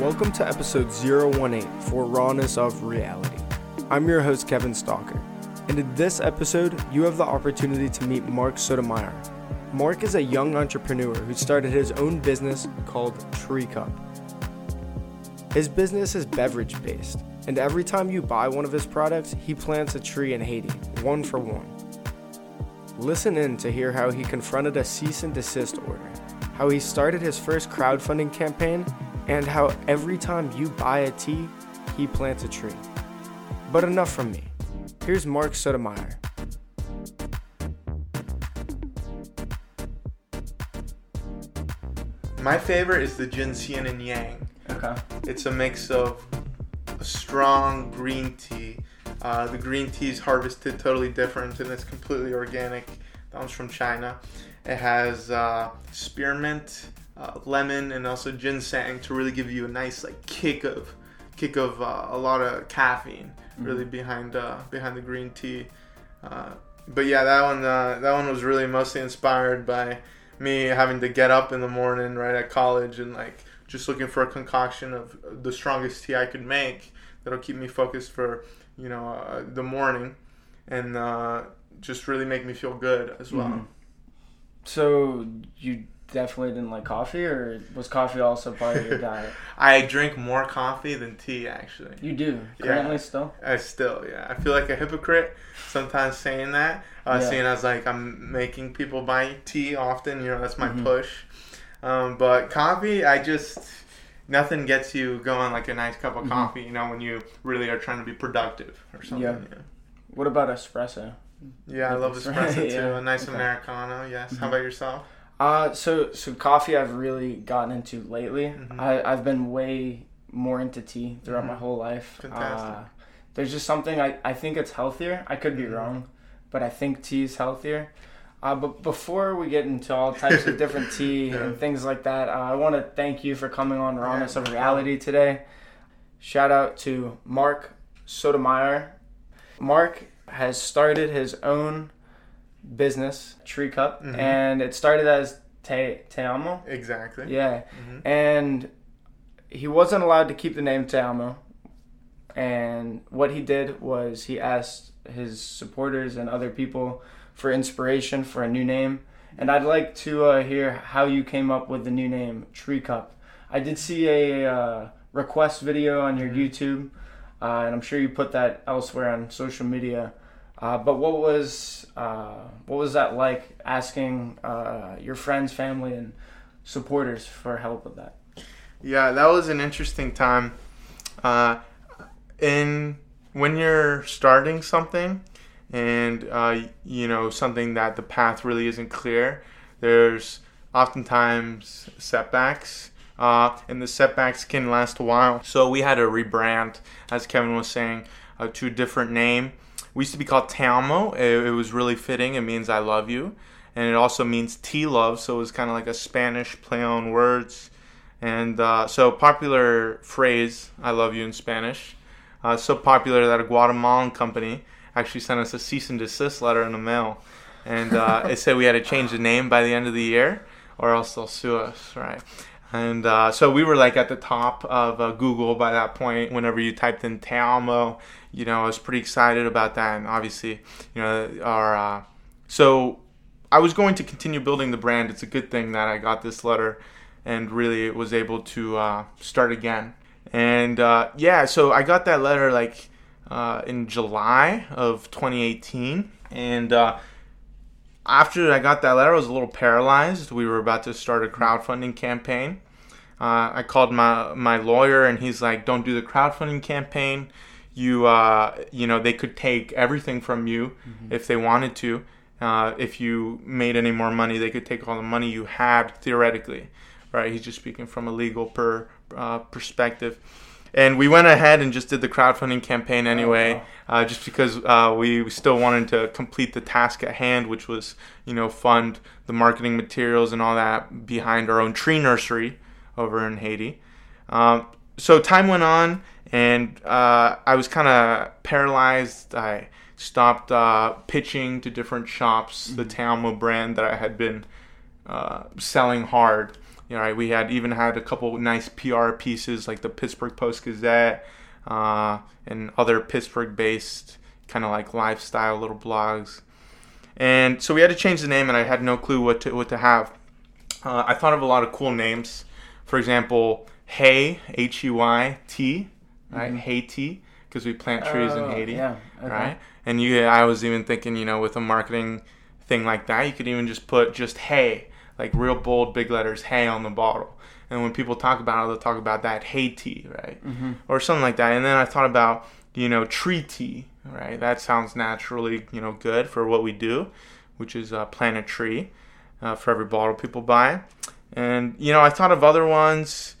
Welcome to episode 018 for Rawness of Reality. I'm your host, Kevin Stalker, and in this episode, you have the opportunity to meet Mark Sotomayor. Mark is a young entrepreneur who started his own business called Tree Cup. His business is beverage based, and every time you buy one of his products, he plants a tree in Haiti, one for one. Listen in to hear how he confronted a cease and desist order, how he started his first crowdfunding campaign, and how every time you buy a tea, he plants a tree. But enough from me. Here's Mark Sotomayor. My favorite is the Ginseng and Yang. Okay. It's a mix of a strong green tea. Uh, the green tea is harvested totally different and it's completely organic. That one's from China. It has uh, spearmint, uh, lemon, and also ginseng to really give you a nice like kick of kick of uh, a lot of caffeine really behind uh, behind the green tea. Uh, but yeah, that one uh, that one was really mostly inspired by me having to get up in the morning right at college and like just looking for a concoction of the strongest tea I could make that'll keep me focused for you know uh, the morning and uh, just really make me feel good as well. Mhm. So you definitely didn't like coffee, or was coffee also part of your diet? I drink more coffee than tea actually. You do Yeah. currently still. I still, yeah. I feel like a hypocrite sometimes saying that. Uh, Yeah. Seeing as like I'm making people buy tea often, you know, that's my Mhm. push. Um, but coffee, I just nothing gets you going like a nice cup of Mhm. coffee. You know, when you really are trying to be productive or something. Yeah. Yeah, What about espresso? yeah, I love espresso too. yeah. A nice Okay. americano. Yes. How Mhm. about yourself? Uh, so so coffee I've really gotten into lately. Mhm. I I've been way more into tea throughout my Mhm. whole life. Fantastic. Uh, there's just something I I think it's healthier. I could be Mhm. wrong, but I think tea is healthier. Uh, but before we get into all types of different tea Yeah. and things like that, uh, I want to thank you for coming on Rawness no of. Reality today. Shout out to Mark Sotomayor. Mark has started his own business, Tree Cup, Mhm. and it started as Te, Te Amo. Exactly. Yeah, hmm and he wasn't allowed to keep the name Te Amo. And what he did was he asked his supporters and other people for inspiration for a new name. And I'd like to uh, hear how you came up with the new name Tree Cup. I did see a uh, request video on your Mhm. YouTube, uh, and I'm sure you put that elsewhere on social media. Uh, but what was uh, what was that like asking uh, your friends, family, and supporters for help with that? Yeah, that was an interesting time. Uh, in when you're starting something, and uh, you know something that the path really isn't clear, there's oftentimes setbacks, and the setbacks can last a while. So we had to rebrand, as Kevin was saying, to a different name. We used to be called Te Amo. It, it was really fitting. It means I love you, and it also means tea love. So it was kind of like a Spanish play on words. And uh, so popular phrase, I love you in Spanish. Uh, so popular that a Guatemalan company actually sent us a cease and desist letter in the mail. And uh, it said we had to change the name by the end of the year or else they'll sue us, right? And uh, so we were like at the top of uh, Google by that point. Whenever you typed in Te you know, I was pretty excited about that. And obviously, you know, our uh, so I was going to continue building the brand. It's a good thing that I got this letter and really was able to uh, start again. And uh, yeah, so I got that letter like uh, in July of 2018. And after I got that letter, I was a little paralyzed. We were about to start a crowdfunding campaign. Uh, I called my my lawyer, and he's like, "Don't do the crowdfunding campaign. You, uh, you know, they could take everything from you if they wanted to. Uh, if you made any more money, they could take all the money you had theoretically, right? He's just speaking from a legal per uh, perspective. And we went ahead and just did the crowdfunding campaign anyway, wow. uh, just because uh, we still wanted to complete the task at hand, which was, you know, fund the marketing materials and all that behind our own tree nursery over in Haiti. Um, so time went on, and uh, I was kind of paralyzed. I stopped uh, pitching to different shops, the Te Amo brand that I had been uh, selling hard You know, right, we had even had a couple nice PR pieces like the Pittsburgh Post Gazette uh, and other Pittsburgh-based kind of like lifestyle little blogs. And so we had to change the name, and I had no clue what to what to have. Uh, I thought of a lot of cool names. For example, Hay H U Y T, right? Haiti, because we plant trees in Oh, Haiti, Yeah. Okay. right? And you, I was even thinking, you know, with a marketing thing like that, you could even just put just Hay, like real bold big letters, hey on the bottle. And when people talk about it, they'll talk about that hey tea right? Mm-hmm. or something like that. And then I thought about, you know, tree tea, right? That sounds naturally, you know, good for what we do, which is uh, plant a tree uh, for every bottle people buy. And, you know, I thought of other ones.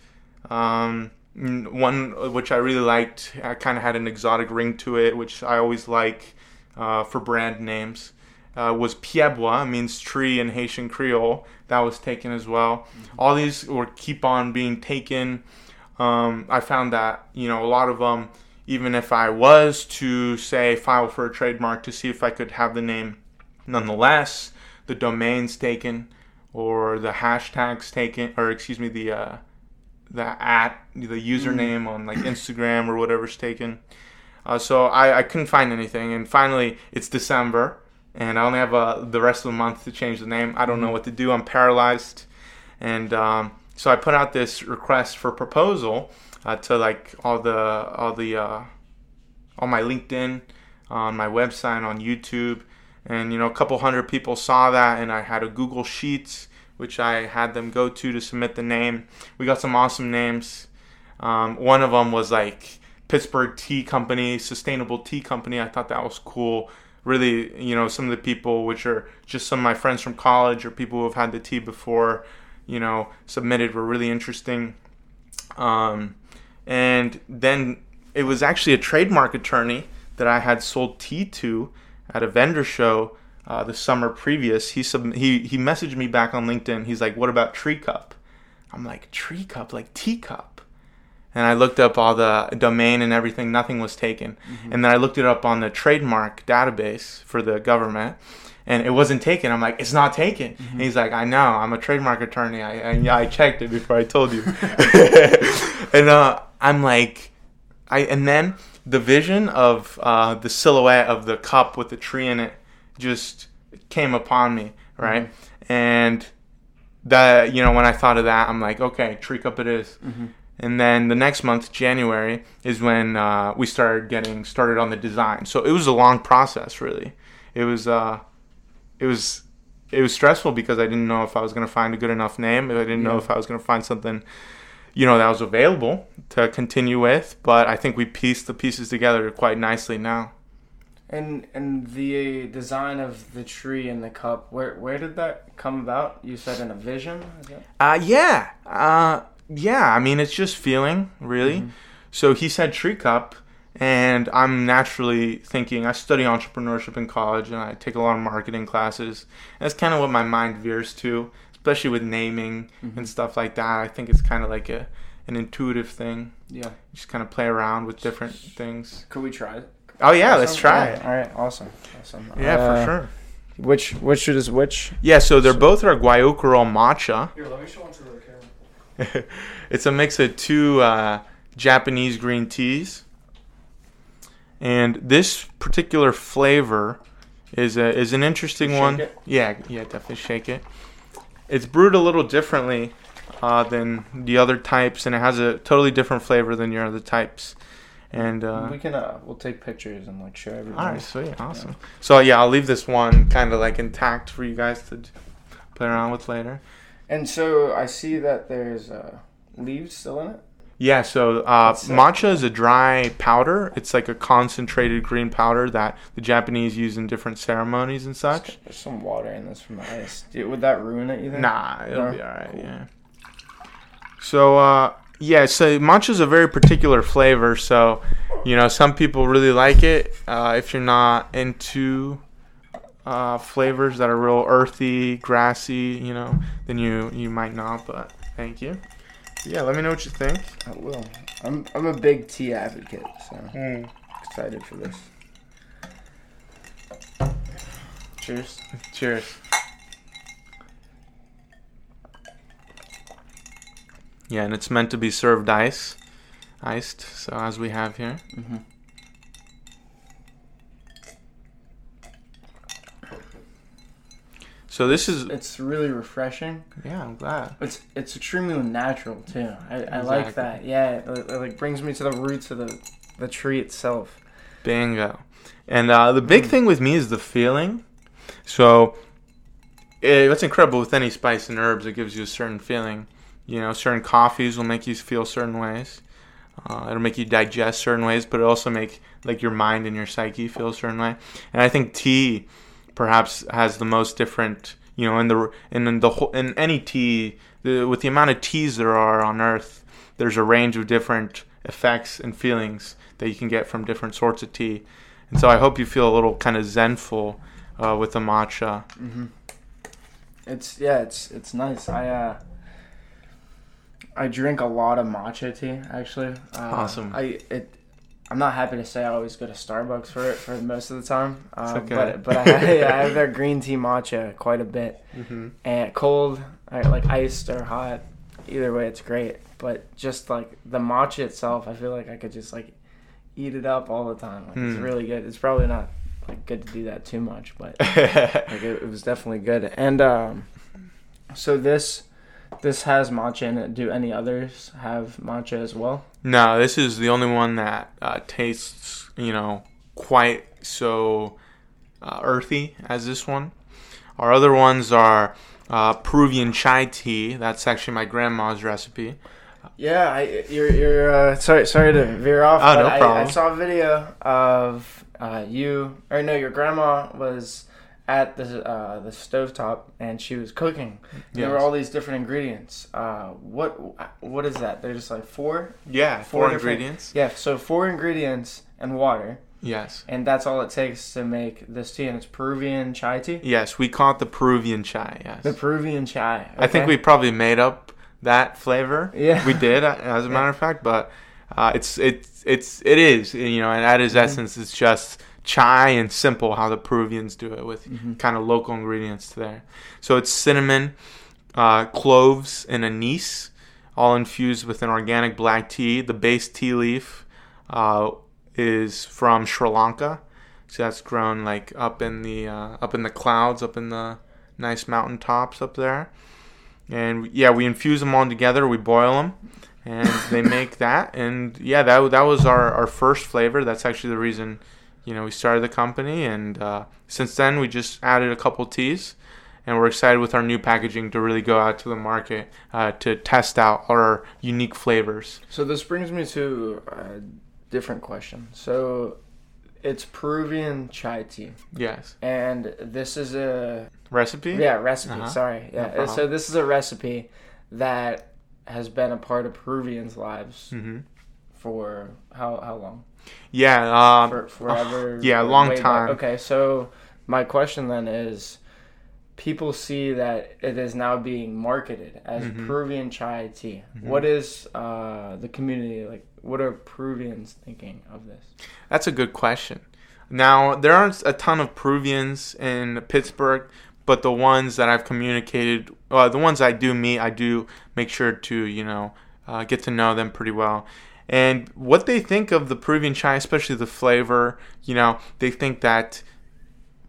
Um, one which I really liked, I kind of had an exotic ring to it, which I always like uh, for brand names. Uh, was Piebwa, means tree in Haitian Creole. That was taken as well. All these were keep on being taken um, I found that you know a lot of them, even if I was to say file for a trademark to see if I could have the name, nonetheless, the domain's taken, or the hashtags taken, or excuse me, the uh, the at the username on like Instagram or whatever's taken. Uh, so I, I couldn't find anything, and finally it's December, and I only have uh, the rest of the month to change the name. I don't know what to do. I'm paralyzed, and um, so I put out this request for proposal uh, to like all the all the uh, on my LinkedIn, on my website, on YouTube, and you know a couple hundred people saw that, and I had a Google Sheets which I had them go to to submit the name. We got some awesome names. Um, one of them was like Pittsburgh Tea Company, Sustainable Tea Company. I thought that was cool. Really, you know, some of the people, which are just some of my friends from college or people who have had the tea before, you know, submitted were really interesting. Um, and then it was actually a trademark attorney that I had sold tea to at a vendor show uh, the summer previous. He sub- he he messaged me back on LinkedIn. He's like, "What about Tree Cup?" I'm like, "Tree Cup, like teacup." And I looked up all the domain and everything. Nothing was taken. And then I looked it up on the trademark database for the government, and it wasn't taken. I'm like, "It's not taken." And he's like, "I know. I'm a trademark attorney. I I, I checked it before I told you." and uh, I'm like, I and then the vision of uh, the silhouette of the cup with the tree in it just came upon me, right? And that you know when I thought of that, I'm like, okay, tree cup it is. And then the next month, January, is when uh, we started getting started on the design. So it was a long process, really. It was uh, it was it was stressful because I didn't know if I was going to find a good enough name. I didn't know if I was going to find something, you know, that was available to continue with. But I think we pieced the pieces together quite nicely now. And and the design of the tree and the cup, where where did that come about? You said in a vision. That- Uh, yeah. Uh, yeah. I mean, it's just feeling, really. So he said tree cup, and I'm naturally thinking. I study entrepreneurship in college, and I take a lot of marketing classes. That's kind of what my mind veers to, especially with naming and stuff like that. I think it's kind of like a an intuitive thing. Yeah. You just kind of play around with different things. Could we try it? Oh yeah, let's try All right, it. All right. Awesome. Awesome. Yeah, Uh, for sure. Which which should is which? Yeah, so they're both are Guayucurol matcha. Here, let me show one to the camera. it's a mix of two uh, Japanese green teas, and this particular flavor is a, is an interesting Shake one. it? Yeah, yeah, definitely shake it. It's brewed a little differently uh, than the other types, and it has a totally different flavor than your other types. And uh, we can uh we'll take pictures and like show everybody. all right, sweet, awesome. So yeah, I'll leave this one kind of like intact for you guys to play around with later. And so I see that there's uh leaves still in it. Yeah, so uh, matcha is a dry powder. It's like a concentrated green powder that the Japanese use in different ceremonies and such. There's some water in this from the ice. Dude, would that ruin it? You think? Nah, it'll No? be alright. Cool. Yeah. So uh, yeah, so matcha is a very particular flavor. So you know, some people really like it. Uh, if you're not into uh, flavors that are real earthy, grassy, you know, then you you might not. But thank you. Yeah, let me know what you think. I will. I'm I'm a big tea advocate, so excited for this. Cheers. Cheers. Yeah, and it's meant to be served ice, iced. So as we have here. Mm-hmm. So this is It's really refreshing. yeah, I'm glad. It's it's extremely natural too. I, I like that. Yeah, it, it like brings me to the roots of the the tree itself. Bingo. And uh, the big Mm. thing with me is the feeling. So eh, what's incredible with any spice and herbs, it gives you a certain feeling. You know, certain coffees will make you feel certain ways. Uh, it'll make you digest certain ways, but it also make like your mind and your psyche feel a certain way. And I think tea perhaps has the most different. You know, in the in the whole in any tea, the, with the amount of teas there are on Earth, there's a range of different effects and feelings that you can get from different sorts of tea. And so I hope you feel a little kind of zenful uh, with the matcha. Mm-hmm. It's yeah, it's it's nice. I uh, I drink a lot of matcha tea actually. Uh, Awesome. I it. I'm not happy to say I always go to Starbucks for it for most of the time. Uh, okay. But but I, yeah, I have their green tea matcha quite a bit. Mm-hmm. and cold, like iced or hot. Either way, it's great. But just like the matcha itself, I feel like I could just like eat it up all the time. Like, It's Mm. really good. It's probably not like good to do that too much, but like it, it was definitely good. And um, so this this has matcha in it. Do any others have matcha as well? no, this is the only one that uh, tastes, you know, quite so uh, earthy as this one. Our other ones are uh, Peruvian chai tea. That's actually my grandma's recipe. Yeah, I, you're you're uh, sorry sorry to veer off. Oh, no I, I saw a video of uh, you or no, your grandma was at the uh, the stovetop and she was cooking. There were all these different ingredients. Uh, what what is that? They're just like four. Yeah, Four four, ingredients. Yeah, so four ingredients and water, Yes. and that's all it takes to make this tea. And it's Peruvian chai tea. Yes, we call it the Peruvian chai. Yes. The Peruvian chai. I think we probably made up that flavor. Yeah. we did, as a matter of fact. But uh, it's it's it's it is you know, and at its Mhm. essence, it's just chai and simple how the Peruvians do it with Mhm. kind of local ingredients there. So it's cinnamon, uh, cloves, and anise, all infused with an organic black tea. The base tea leaf uh, is from Sri Lanka, so that's grown like up in the uh, up in the clouds, up in the nice mountain tops up there. And yeah, we infuse them all together. We boil them, and they make that. And yeah, that that was our our first flavor. That's actually the reason, you know, we started the company. And uh, since then, we just added a couple teas, and we're excited with our new packaging to really go out to the market uh, to test out our unique flavors. So this brings me to a different question. So it's Peruvian chai tea, Yes, and this is a recipe. yeah recipe. Uh-huh. Sorry, yeah. problem. so this is a recipe that has been a part of Peruvians' lives hmm for how how long? Yeah. Um, For forever. yeah, a long way back. time. Okay, so my question then is. People see that it is now being marketed as Mhm. Peruvian chai tea. Mhm. What is uh, the community like? What are Peruvians thinking of this? That's a good question. Now, there aren't a ton of Peruvians in Pittsburgh, but the ones that I've communicated, well, the ones I do meet, I do make sure to, you know, uh, get to know them pretty well. And what they think of the Peruvian chai, especially the flavor, you know, they think that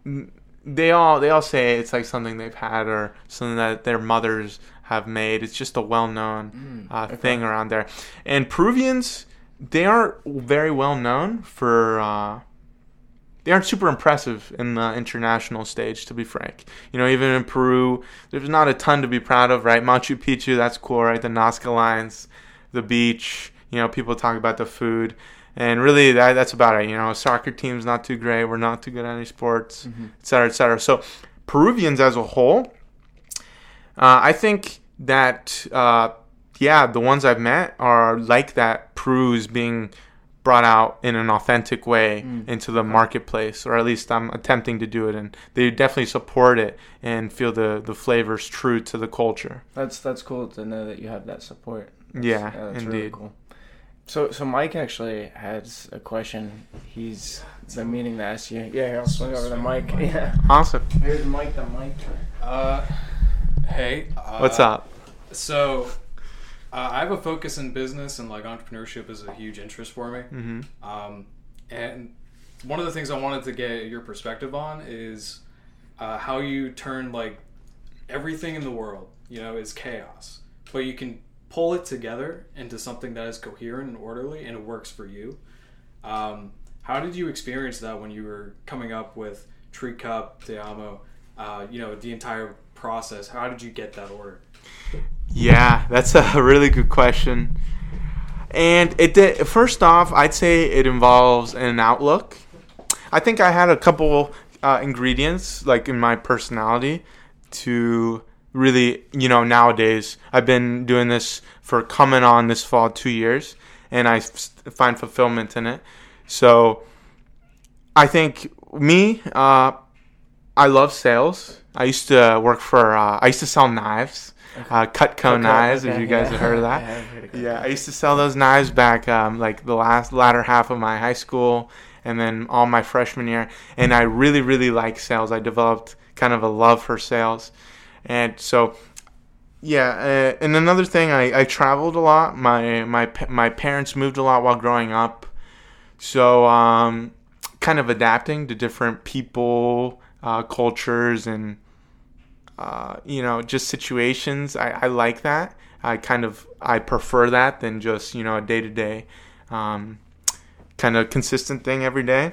mm, they all they all say it's like something they've had or something that their mothers have made. It's just a well-known uh, okay. thing around there. And Peruvians, they aren't very well known for. Uh, they aren't super impressive in the international stage, to be frank. You know, even in Peru, there's not a ton to be proud of, right? Machu Picchu, that's cool, right? The Nazca lines, the beach. You know, people talk about the food, and really, that that's about it. You know, soccer team's not too great. We're not too good at any sports, Mhm. et cetera, et cetera. So, Peruvians as a whole, uh, I think that uh, yeah, the ones I've met are like that. Peru is being brought out in an authentic way Mm. into the marketplace, or at least I'm attempting to do it, and they definitely support it and feel the the flavors true to the culture. That's that's cool to know that you have that support. That's- Yeah, that's really indeed. cool. So so Mike actually has a question. He's been meaning to ask you. Yeah, here I'll swing over the mic. Yeah. Awesome. Here's Mike. The mic. Uh, hey. Uh, What's up? So, Uh, I have a focus in business, and like entrepreneurship is a huge interest for me. Mm-hmm. Um, and one of the things I wanted to get your perspective on is uh, how you turn like everything in the world, you know, is chaos, but you can pull it together into something that is coherent and orderly, and it works for you. Um, how did you experience that when you were coming up with Tree Cup, Te Amo, uh, you know, the entire process? How did you get that order? Yeah, that's a really good question. And it did, first off, I'd say it involves an outlook. I think I had a couple uh, ingredients, like in my personality, to really, you know, nowadays, I've been doing this for coming on this fall two years, and I find fulfillment in it. So I think me, uh, I love sales. I used to work for, uh, I used to sell knives, uh, Cutco knives, if you guys have heard of that. Yeah, heard of Yeah, I used to sell those knives back um, like the last latter half of my high school and then all my freshman year. And I really, really like sales. I developed kind of a love for sales. And so, yeah. Uh, and another thing, I, I traveled a lot. My my my parents moved a lot while growing up, so um, kind of adapting to different people, uh, cultures, and uh, you know just situations. I, I like that. I kind of I prefer that than just you know a day to day kind of consistent thing every day.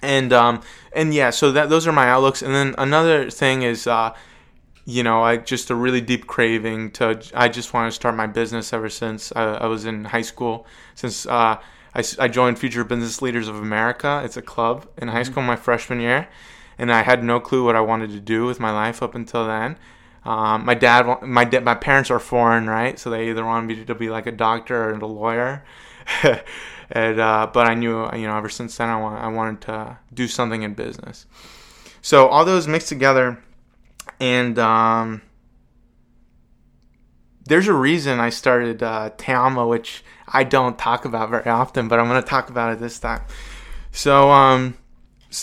And um and yeah, so that those are my outlooks. And then another thing is uh you know, I just a really deep craving to. I just want to start my business ever since I, I was in high school. Since uh, I, I joined Future Business Leaders of America, it's a club in high school my freshman year, and I had no clue what I wanted to do with my life up until then. Um, my dad, my da- my parents are foreign, right? So they either wanted me to be like a doctor or a lawyer. and uh, but I knew, you know, ever since then I want I wanted to do something in business. So all those mixed together and um, there's a reason I started uh, Te Amo, which I don't talk about very often, but I'm going to talk about it this time. So, um,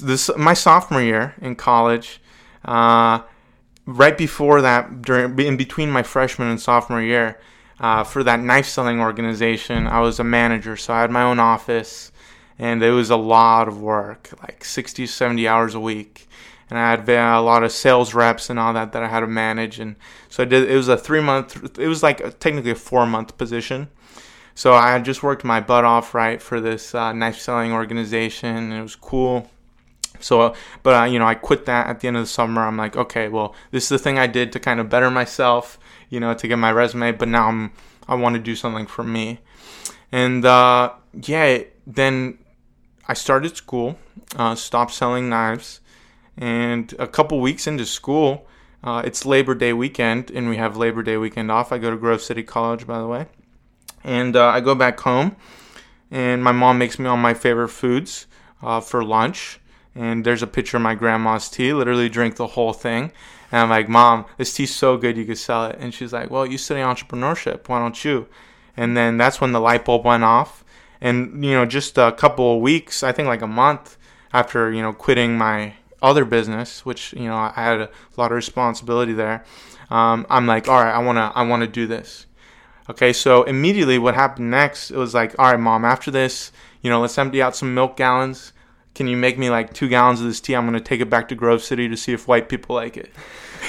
this my sophomore year in college, uh, right before that, during in between my freshman and sophomore year, uh, for that knife selling organization, I was a manager, so I had my own office, and it was a lot of work, like 60, 70 hours a week and I had a lot of sales reps and all that that I had to manage. And so I did. It was a three month. It was like a, technically a four month position. So I just worked my butt off right for this uh, knife selling organization. It was cool. So, but uh, you know, I quit that at the end of the summer. I'm like, okay, well, this is the thing I did to kind of better myself, you know, to get my resume. But now I'm, I want to do something for me. And uh, yeah, then I started school, uh, stopped selling knives and a couple weeks into school, uh, it's Labor Day weekend, and we have Labor Day weekend off. I go to Grove City College, by the way, and uh, I go back home, and my mom makes me all my favorite foods uh, for lunch. And there's a picture of my grandma's tea. Literally drink the whole thing. And I'm like, Mom, this tea's so good you could sell it. And she's like, Well, you study entrepreneurship. Why don't you? And then that's when the light bulb went off. And you know, just a couple of weeks, I think like a month after you know quitting my other business, which you know I had a lot of responsibility there. Um, I'm like, all right, I wanna I wanna do this. Okay, so immediately what happened next? It was like, all right, mom, after this, you know, let's empty out some milk gallons. Can you make me like two gallons of this tea? I'm gonna take it back to Grove City to see if white people like it.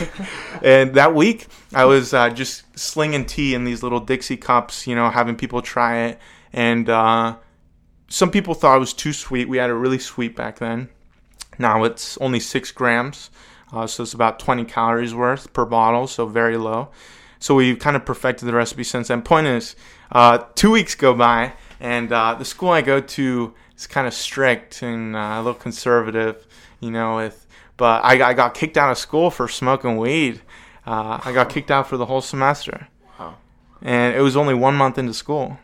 and that week, I was uh, just slinging tea in these little Dixie cups, you know, having people try it. And uh, some people thought it was too sweet. We had it really sweet back then. Now it's only six grams, uh, so it's about 20 calories worth per bottle, so very low. So we've kind of perfected the recipe since then. Point is, uh, two weeks go by, and uh, the school I go to is kind of strict and uh, a little conservative, you know. With but I, I got kicked out of school for smoking weed. Uh, I got kicked out for the whole semester, Wow. and it was only one month into school.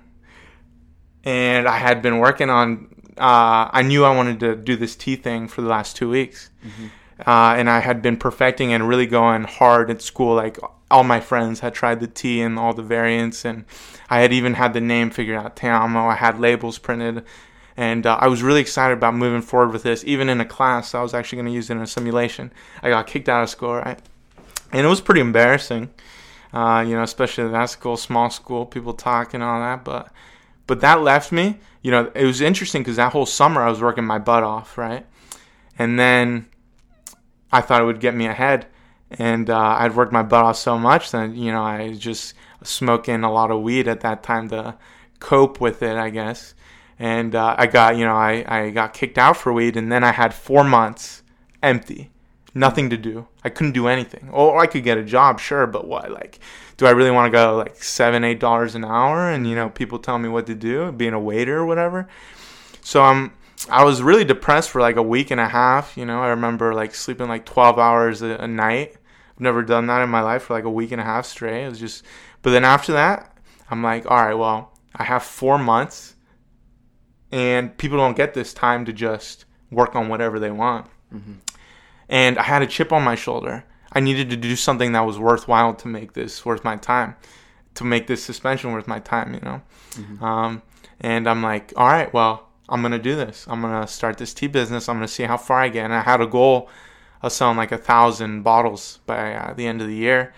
And I had been working on uh, I knew I wanted to do this tea thing for the last two weeks. Uh, and I had been perfecting and really going hard at school. Like all my friends had tried the tea and all the variants, and I had even had the name figured out. Te Amo. I had labels printed, and uh, I was really excited about moving forward with this. Even in a class, I was actually going to use it in a simulation. I got kicked out of school, right? And it was pretty embarrassing. Uh, you know, especially at that school, small school, people talking and all that. But but that left me. You know, it was interesting because that whole summer I was working my butt off, right? And then I thought it would get me ahead, and uh, I'd worked my butt off so much that you know I just smoking a lot of weed at that time to cope with it, I guess. And uh, I got you know I I got kicked out for weed, and then I had four months empty, nothing to do. I couldn't do anything. Or I could get a job, sure, but what like. Do I really want to go like seven, eight dollars an hour, and you know people tell me what to do, being a waiter or whatever? So I'm I was really depressed for like a week and a half. You know, I remember like sleeping like 12 hours a, a, night. I've never done that in my life for like a week and a half straight. It was just, but then after that, I'm like, all right, well, I have four months and people don't get this time to just work on whatever they want. Mm-hmm. And I had a chip on my shoulder. I needed to do something that was worthwhile to make this worth my time, to make this suspension worth my time, you know? Mm-hmm. Um, and I'm like, all right, well, I'm gonna do this. I'm gonna start this tea business. I'm gonna see how far I get. And I had a goal of selling like a thousand bottles by uh, the end of the year.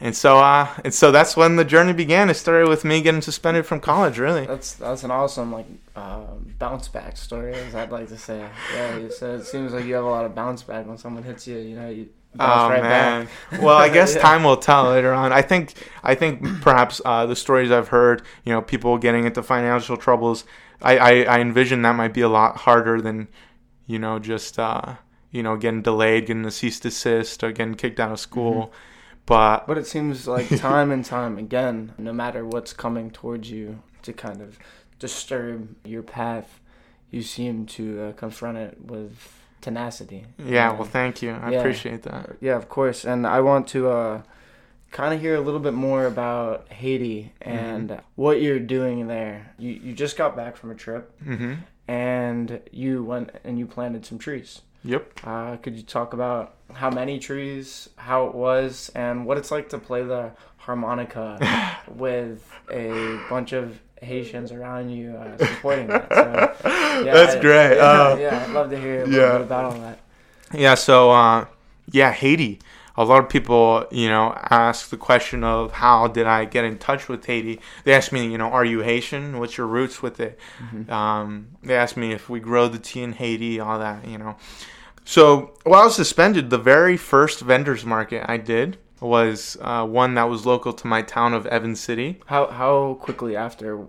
And so, uh, and so that's when the journey began. It started with me getting suspended from college. Really, that's that's an awesome like uh, bounce back story, as I'd like to say. Yeah, you said it seems like you have a lot of bounce back when someone hits you. You know, you oh right man. well, I guess yeah. time will tell later on. I think I think perhaps uh, the stories I've heard, you know, people getting into financial troubles I, I, I envision that might be a lot harder than, you know, just uh, you know, getting delayed, getting a cease desist, or getting kicked out of school. Mm-hmm. But but it seems like time and time again, no matter what's coming towards you to kind of disturb your path, you seem to uh, confront it with tenacity. Yeah, well, thank you. I yeah, appreciate that. Yeah, of course. And I want to uh, kind of hear a little bit more about Haiti and mm-hmm. what you're doing there. You you just got back from a trip, mm-hmm. and you went and you planted some trees. Yep. Uh, could you talk about how many trees, how it was, and what it's like to play the harmonica with a bunch of Haitians around you uh, supporting that? So, yeah, That's great. Yeah, uh, yeah, I'd love to hear a little yeah. bit about all that. Yeah. So, uh, yeah, Haiti a lot of people, you know, ask the question of how did I get in touch with Haiti? They ask me, you know, are you Haitian? What's your roots with it? Mm-hmm. Um, they ask me if we grow the tea in Haiti, all that, you know. So while I was suspended, the very first vendors market I did was uh, one that was local to my town of Evans City. How how quickly after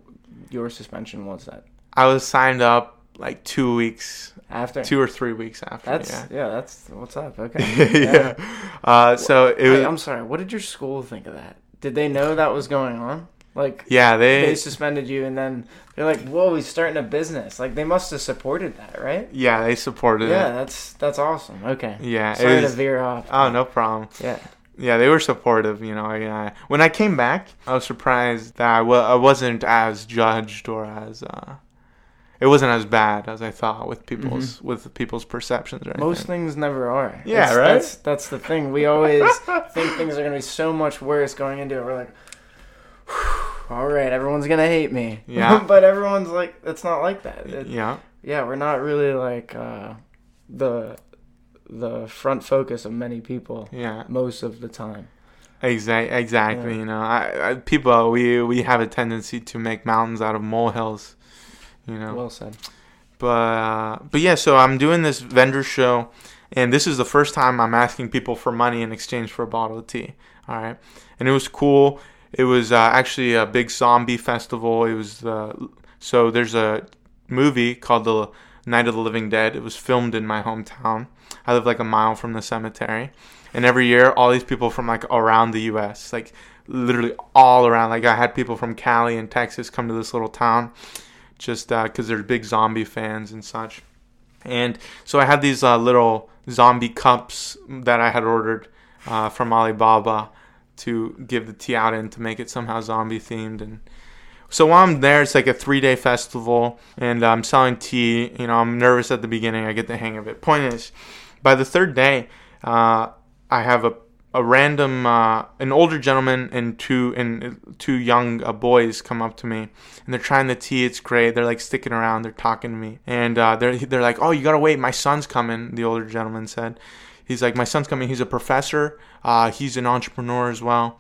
your suspension was that? I was signed up like two weeks after two or three weeks after. That's yeah, yeah that's what's up. Okay. yeah. Uh, so it was. I'm sorry. What did your school think of that? Did they know that was going on? Like yeah, they they suspended you, and then they're like, "Whoa, he's starting a business." Like they must have supported that, right? Yeah, they supported yeah, it. Yeah, that's that's awesome. Okay. Yeah. Sorry was, to veer off. Oh, no problem. Yeah. Yeah, they were supportive. You know, I, when I came back, I was surprised that I w- I wasn't as judged or as uh, it wasn't as bad as I thought with people's mm-hmm. with people's perceptions. Or Most things never are. Yeah, it's, right. That's that's the thing. We always think things are gonna be so much worse going into it. We're like, all right, everyone's gonna hate me. Yeah. but everyone's like, it's not like that. It, yeah. Yeah, we're not really like uh, the the front focus of many people. Yeah. Most of the time. Exactly. Exactly. Yeah. You know, I, I, people we we have a tendency to make mountains out of molehills you know. Well said. But uh, but yeah, so I'm doing this vendor show, and this is the first time I'm asking people for money in exchange for a bottle of tea. All right, and it was cool. It was uh, actually a big zombie festival. It was uh, so there's a movie called The Night of the Living Dead. It was filmed in my hometown. I live like a mile from the cemetery, and every year all these people from like around the U.S. like literally all around. Like I had people from Cali and Texas come to this little town just because uh, they're big zombie fans and such. And so I had these uh, little zombie cups that I had ordered uh, from Alibaba to give the tea out in to make it somehow zombie themed. And so while I'm there, it's like a three day festival, and I'm selling tea. You know, I'm nervous at the beginning. I get the hang of it. Point is, by the third day, uh, I have a a random uh, an older gentleman and two and two young uh, boys come up to me and they're trying the tea it's great they're like sticking around they're talking to me and uh, they're they're like oh you gotta wait my son's coming the older gentleman said he's like my son's coming he's a professor uh, he's an entrepreneur as well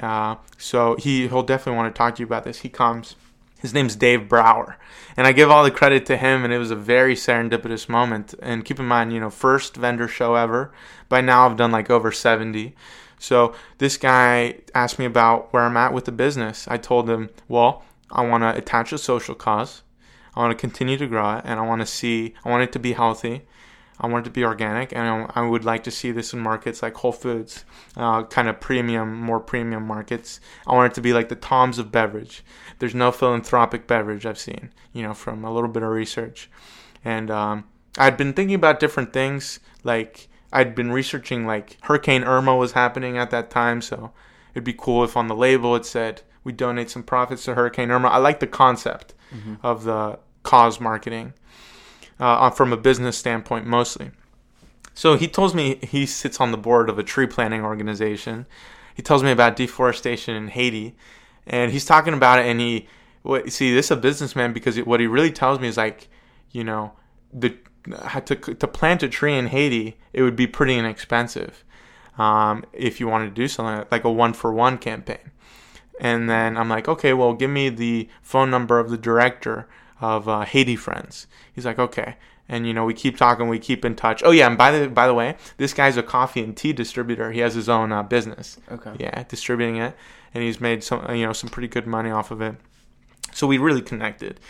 Uh, so he he'll definitely want to talk to you about this. He comes. His name's Dave Brower, and I give all the credit to him. And it was a very serendipitous moment. And keep in mind, you know, first vendor show ever. By now, I've done like over seventy. So this guy asked me about where I'm at with the business. I told him, well, I want to attach a social cause. I want to continue to grow it, and I want to see. I want it to be healthy. I want it to be organic, and I would like to see this in markets like Whole Foods, uh, kind of premium, more premium markets. I want it to be like the Toms of beverage. There's no philanthropic beverage I've seen, you know, from a little bit of research. And um, I'd been thinking about different things, like I'd been researching, like Hurricane Irma was happening at that time, so it'd be cool if on the label it said we donate some profits to Hurricane Irma. I like the concept mm-hmm. of the cause marketing uh, from a business standpoint mostly. So he tells me he sits on the board of a tree planting organization. He tells me about deforestation in Haiti, and he's talking about it. And he, what, see, this is a businessman because what he really tells me is like, you know, the to to plant a tree in Haiti, it would be pretty inexpensive um, if you wanted to do something like a one for one campaign. And then I'm like, okay, well, give me the phone number of the director of uh, Haiti Friends. He's like, okay. And you know, we keep talking, we keep in touch. Oh yeah, and by the by the way, this guy's a coffee and tea distributor. He has his own uh, business. Okay. Yeah, distributing it, and he's made some you know some pretty good money off of it. So we really connected.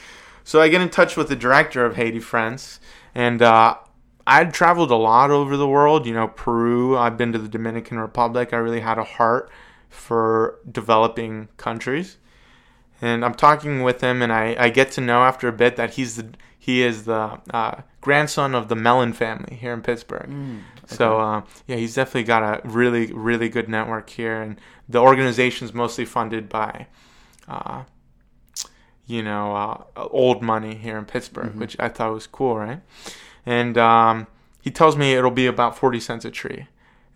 So I get in touch with the director of Haiti Friends, and uh, I'd traveled a lot over the world. You know, Peru. I've been to the Dominican Republic. I really had a heart for developing countries and I'm talking with him, and I, I get to know after a bit that he's the he is the uh, grandson of the Mellon family here in Pittsburgh. Mm, okay. So uh, yeah, he's definitely got a really really good network here, and the organization's mostly funded by. Uh, you know, uh, old money here in Pittsburgh, mm-hmm. which I thought was cool, right? And um, he tells me it'll be about 40 cents a tree.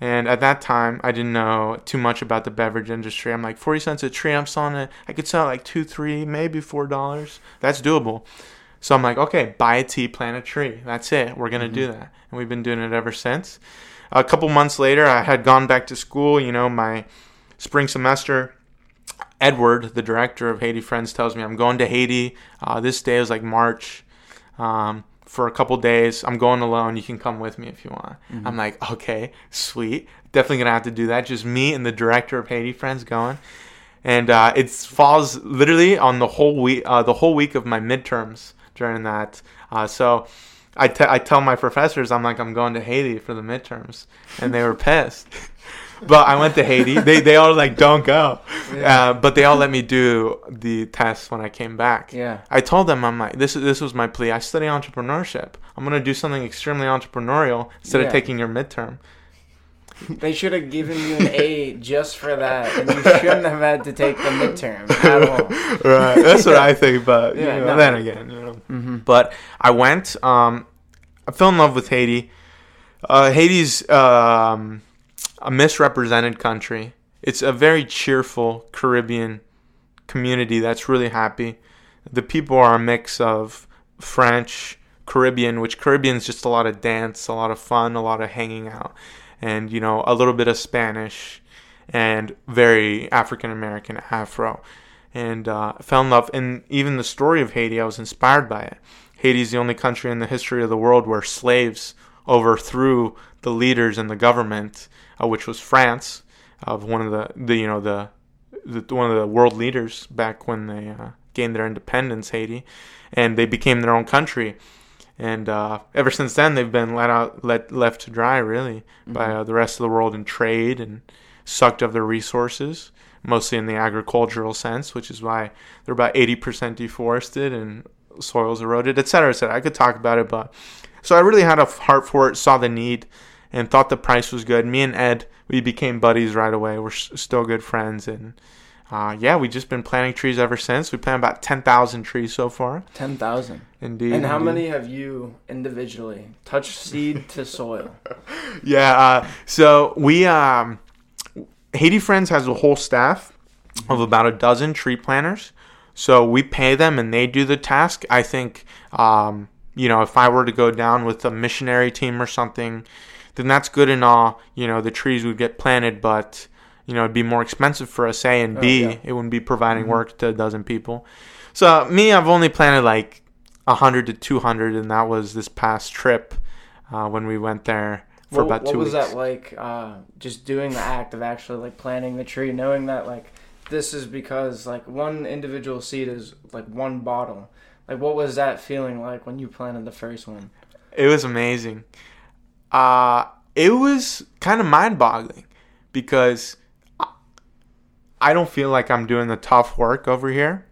And at that time, I didn't know too much about the beverage industry. I'm like, 40 cents a tree, I'm selling it. I could sell it like two, three, maybe four dollars. That's doable. So I'm like, okay, buy a tea, plant a tree. That's it. We're gonna mm-hmm. do that. And we've been doing it ever since. A couple months later, I had gone back to school. You know, my spring semester. Edward, the director of Haiti Friends, tells me I'm going to Haiti. Uh, this day is like March. Um, for a couple days. I'm going alone. You can come with me if you want. Mm-hmm. I'm like, okay, sweet. Definitely gonna have to do that. Just me and the director of Haiti Friends going, and uh, it falls literally on the whole week, uh, the whole week of my midterms during that. Uh, so. I, te- I tell my professors I'm like I'm going to Haiti for the midterms, and they were pissed. but I went to Haiti. They they all like don't go, yeah. uh, but they all let me do the test when I came back. Yeah. I told them I'm like this this was my plea. I study entrepreneurship. I'm gonna do something extremely entrepreneurial instead yeah. of taking your midterm. They should have given you an A just for that, and you shouldn't have had to take the midterm at all. Right, that's what I think. But yeah, you know, no. then again, you know. Mm-hmm. But I went. Um, I fell in love with Haiti. Uh, Haiti's um, a misrepresented country. It's a very cheerful Caribbean community that's really happy. The people are a mix of French, Caribbean, which Caribbean is just a lot of dance, a lot of fun, a lot of hanging out, and you know a little bit of Spanish, and very African American Afro, and uh, fell in love. And even the story of Haiti, I was inspired by it. Haiti is the only country in the history of the world where slaves overthrew the leaders and the government uh, which was France, of one of the, the you know the, the, one of the world leaders back when they uh, gained their independence, Haiti, and they became their own country. And uh, ever since then, they've been let out, let left to dry, really, mm-hmm. by uh, the rest of the world in trade and sucked of their resources, mostly in the agricultural sense, which is why they're about eighty percent deforested and soils eroded, et cetera, et cetera. I could talk about it, but so I really had a heart for it, saw the need, and thought the price was good. Me and Ed, we became buddies right away. We're still good friends, and uh, yeah, we've just been planting trees ever since. We planted about ten thousand trees so far. Ten thousand, indeed. And how indeed. many have you individually touched seed to soil? Yeah, uh, so we um, Haiti Friends has a whole staff of about a dozen tree planters. So we pay them and they do the task. I think, um, you know, if I were to go down with a missionary team or something, then that's good and all. You know, the trees would get planted, but you know, it'd be more expensive for us, A, and Oh, B, yeah. it wouldn't be providing Mhm. work to a dozen people. So, me, I've only planted like 100 to 200, and that was this past trip uh, when we went there for what, about what two was weeks. that like? Uh, just doing the act of actually like planting the tree, knowing that like this is because like one individual seed is like one bottle. Like, what was that feeling like when you planted the first one? It was amazing. Uh, it was kind of mind boggling because I- don't feel like I'm doing the tough work over here.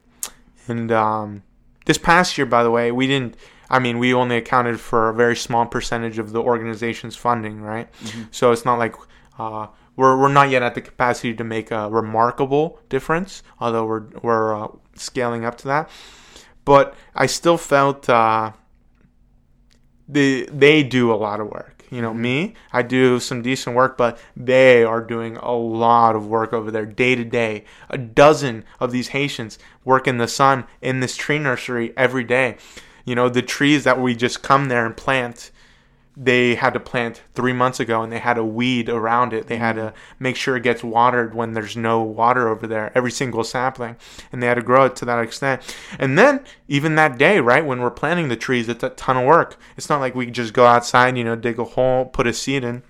And um, this past year, by the way, we didn't, I mean, we only accounted for a very small percentage of the organization's funding, right? So it's not like uh, we're, we're not yet at the capacity to make a remarkable difference, although we're, we're uh, scaling up to that. But I still felt. Uh, they they do a lot of work. You know, me, I do some decent work, but they are doing a lot of work over there day to day. A dozen of these Haitians work in the sun in this tree nursery every day. You know, the trees that we just come there and plant, they had to plant three months ago and they had to weed around it. They had to make sure it gets watered when there's no water over there, every single sapling. And they had to grow it to that extent. And then, even that day, right, when we're planting the trees, it's a ton of work. It's not like we just go outside, you know, dig a hole, put a seed in.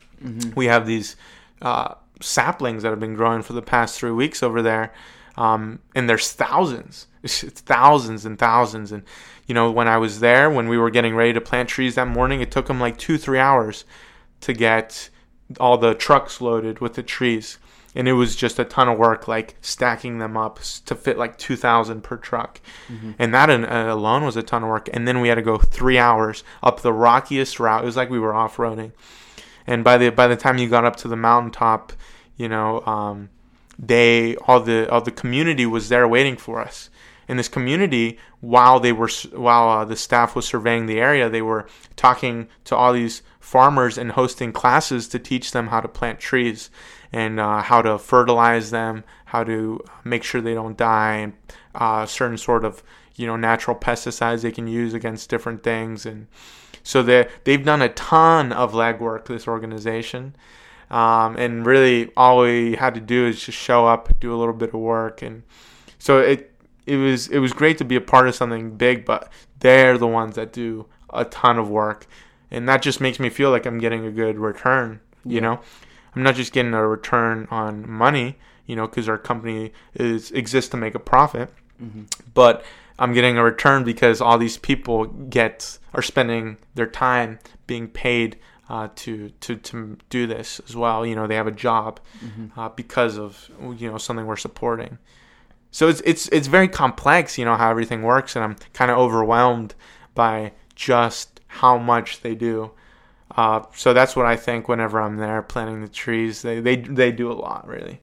We have these uh, saplings that have been growing for the past three weeks over there. Um, and there's thousands. It's, thousands and thousands. And, you know, when I was there, when we were getting ready to plant trees that morning, it took them like two, three hours to get all the trucks loaded with the trees. And it was just a ton of work, like stacking them up to fit like 2,000 per truck. And that in, uh, alone was a ton of work. And then we had to go three hours up the rockiest route. It was like we were off roading. And by the by the time you got up to the mountaintop, you know, um, they all the all the community was there waiting for us. In this community, while they were while uh, the staff was surveying the area, they were talking to all these farmers and hosting classes to teach them how to plant trees and uh, how to fertilize them, how to make sure they don't die, and uh, certain sort of you know natural pesticides they can use against different things and so they they've done a ton of legwork. This organization, um, and really all we had to do is just show up, do a little bit of work, and so it it was it was great to be a part of something big. But they're the ones that do a ton of work, and that just makes me feel like I'm getting a good return. You know, I'm not just getting a return on money. You know, because our company is exists to make a profit but I'm getting a return because all these people get are spending their time being paid uh, to to to do this as well. You know, they have a job uh, because of you know something we're supporting. So it's it's it's very complex, you know, how everything works, and I'm kind of overwhelmed by just how much they do. Uh, so that's what I think whenever I'm there planting the trees. They they they do a lot, really.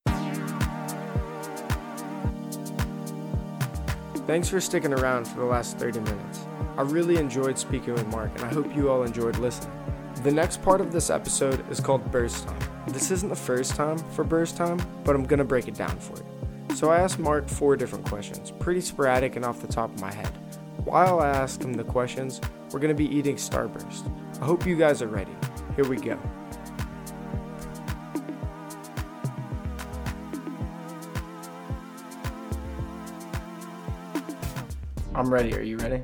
Thanks for sticking around for the last 30 minutes. I really enjoyed speaking with Mark, and I hope you all enjoyed listening. The next part of this episode is called Burst Time. This isn't the first time for Burst Time, but I'm gonna break it down for you. So I asked Mark four different questions, pretty sporadic and off the top of my head. While I ask him the questions, we're gonna be eating Starburst. I hope you guys are ready. Here we go. I'm ready. Are you ready?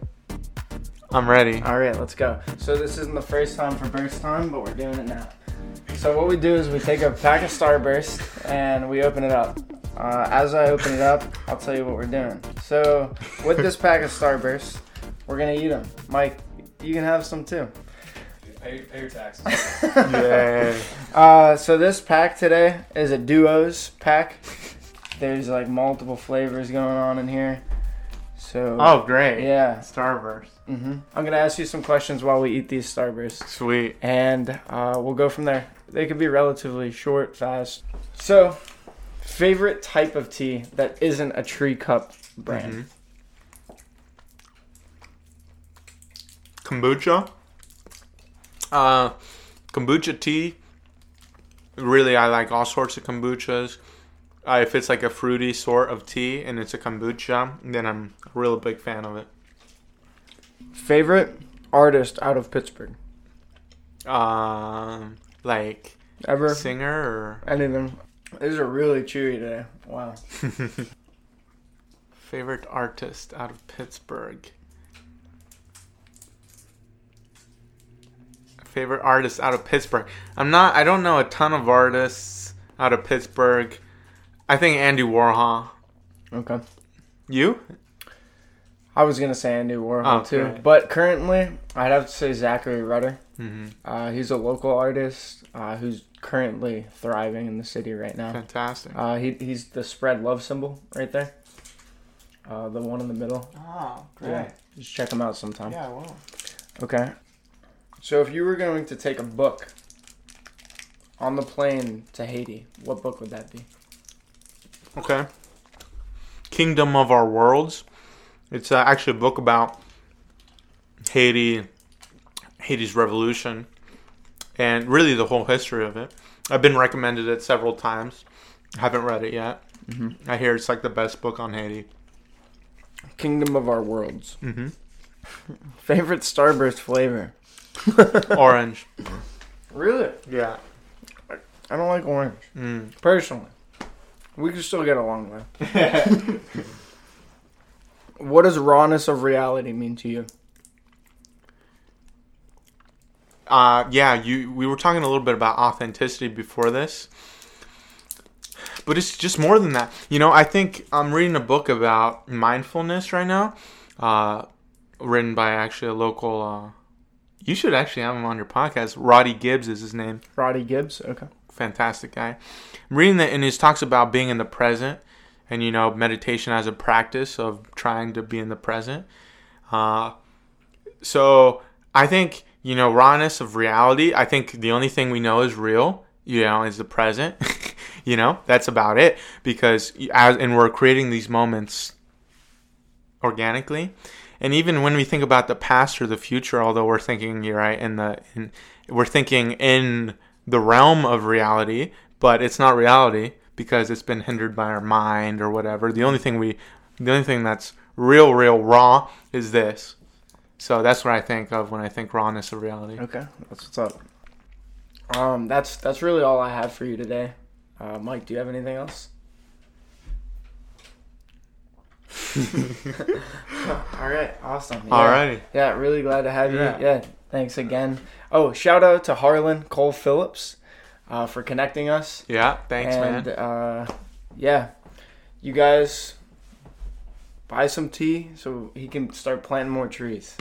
I'm ready. All right, let's go. So this isn't the first time for burst time, but we're doing it now. So what we do is we take a pack of Starburst and we open it up. Uh, as I open it up, I'll tell you what we're doing. So with this pack of Starburst, we're gonna eat them. Mike, you can have some too. Pay, pay your taxes. Yeah. Uh, so this pack today is a duos pack. There's like multiple flavors going on in here. So Oh, great. yeah. Starburst. hmm I'm gonna ask you some questions while we eat these Starbursts. Sweet. and uh, we'll go from there. They could be relatively short, fast. So, favorite type of tea that isn't a tree cup brand? Mhm. Kombucha. Uh, kombucha tea. Really, I like all sorts of kombuchas. Uh, if it's like a fruity sort of tea and it's a kombucha, then I'm a real big fan of it. Favorite artist out of Pittsburgh? Um, like Ever? singer or Anything? These are really chewy today. Wow. Favorite artist out of Pittsburgh. Favorite artist out of Pittsburgh. I'm not. I don't know a ton of artists out of Pittsburgh. I think Andy Warhol. Okay. You? I was gonna say Andy Warhol Oh, too, okay. but currently I'd have to say Zachary Rudder. Mm-hmm. Uh, he's a local artist uh, who's currently thriving in the city right now. Fantastic. Uh, he, he's the spread love symbol right there. Uh, the one in the middle. Oh, Yeah. Just check him out sometime. Yeah, I will. Okay. So if you were going to take a book on the plane to Haiti, what book would that be? Okay. Kingdom of Our Worlds. It's uh, actually a book about Haiti, Haiti's revolution, and really the whole history of it. I've been recommended it several times. Haven't read it yet. Mm-hmm. I hear it's like the best book on Haiti. Kingdom of Our Worlds. Mm-hmm. Favorite Starburst flavor? Orange. Really? Yeah. I don't like orange. Mm. Personally. We can still get along though. what does rawness of reality mean to you? Uh, yeah, you. We were talking a little bit about authenticity before this, but it's just more than that. You know, I think I'm reading a book about mindfulness right now, uh, written by actually a local. Uh, you should actually have him on your podcast. Roddy Gibbs is his name. Roddy Gibbs? Okay. Fantastic guy. I'm reading that, and he talks about being in the present, and you know, meditation as a practice of trying to be in the present. Uh, so I think you know rawness of reality. I think the only thing we know is real. You know, is the present. you know, that's about it. Because as and we're creating these moments organically, and even when we think about the past or the future, although we're thinking you're right in the in, we're thinking in the realm of reality, but it's not reality because it's been hindered by our mind or whatever. The only thing we, the only thing that's real, real raw is this. So that's what I think of when I think rawness of reality. Okay. That's what's up. Um, that's that's really all I have for you today. Uh, Mike, do you have anything else? all right, awesome. Yeah. Alrighty. Yeah, really glad to have you. Yeah. Yeah, thanks again. Oh, shout out to Harlan Cole Phillips uh, for connecting us. Yeah. Thanks, and, man. uh, yeah, you guys buy some tea so he can start planting more trees.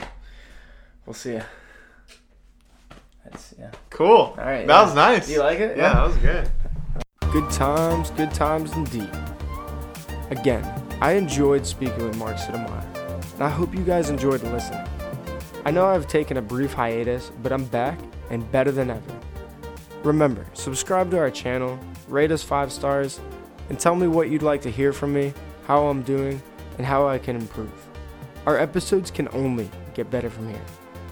We'll see ya. That's yeah. Cool. All right. That yeah. was nice. You like it? Yeah, that was good. Good times, good times indeed. Again, I enjoyed speaking with Mark Sotomayor, and I hope you guys enjoyed listening. I know I've taken a brief hiatus, but I'm back and better than ever. Remember, subscribe to our channel, rate us five stars, and tell me what you'd like to hear from me, how I'm doing, and how I can improve. Our episodes can only get better from here.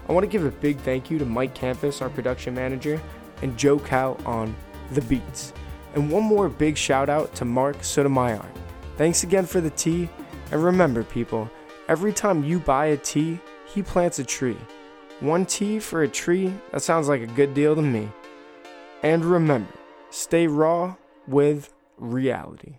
I want to give a big thank you to Mike Campus, our production manager, and Joe Cal on The Beats. And one more big shout out to Mark Sotomayor. Thanks again for the tea. And remember, people, every time you buy a tea, he plants a tree. One tea for a tree, that sounds like a good deal to me. And remember, stay raw with reality.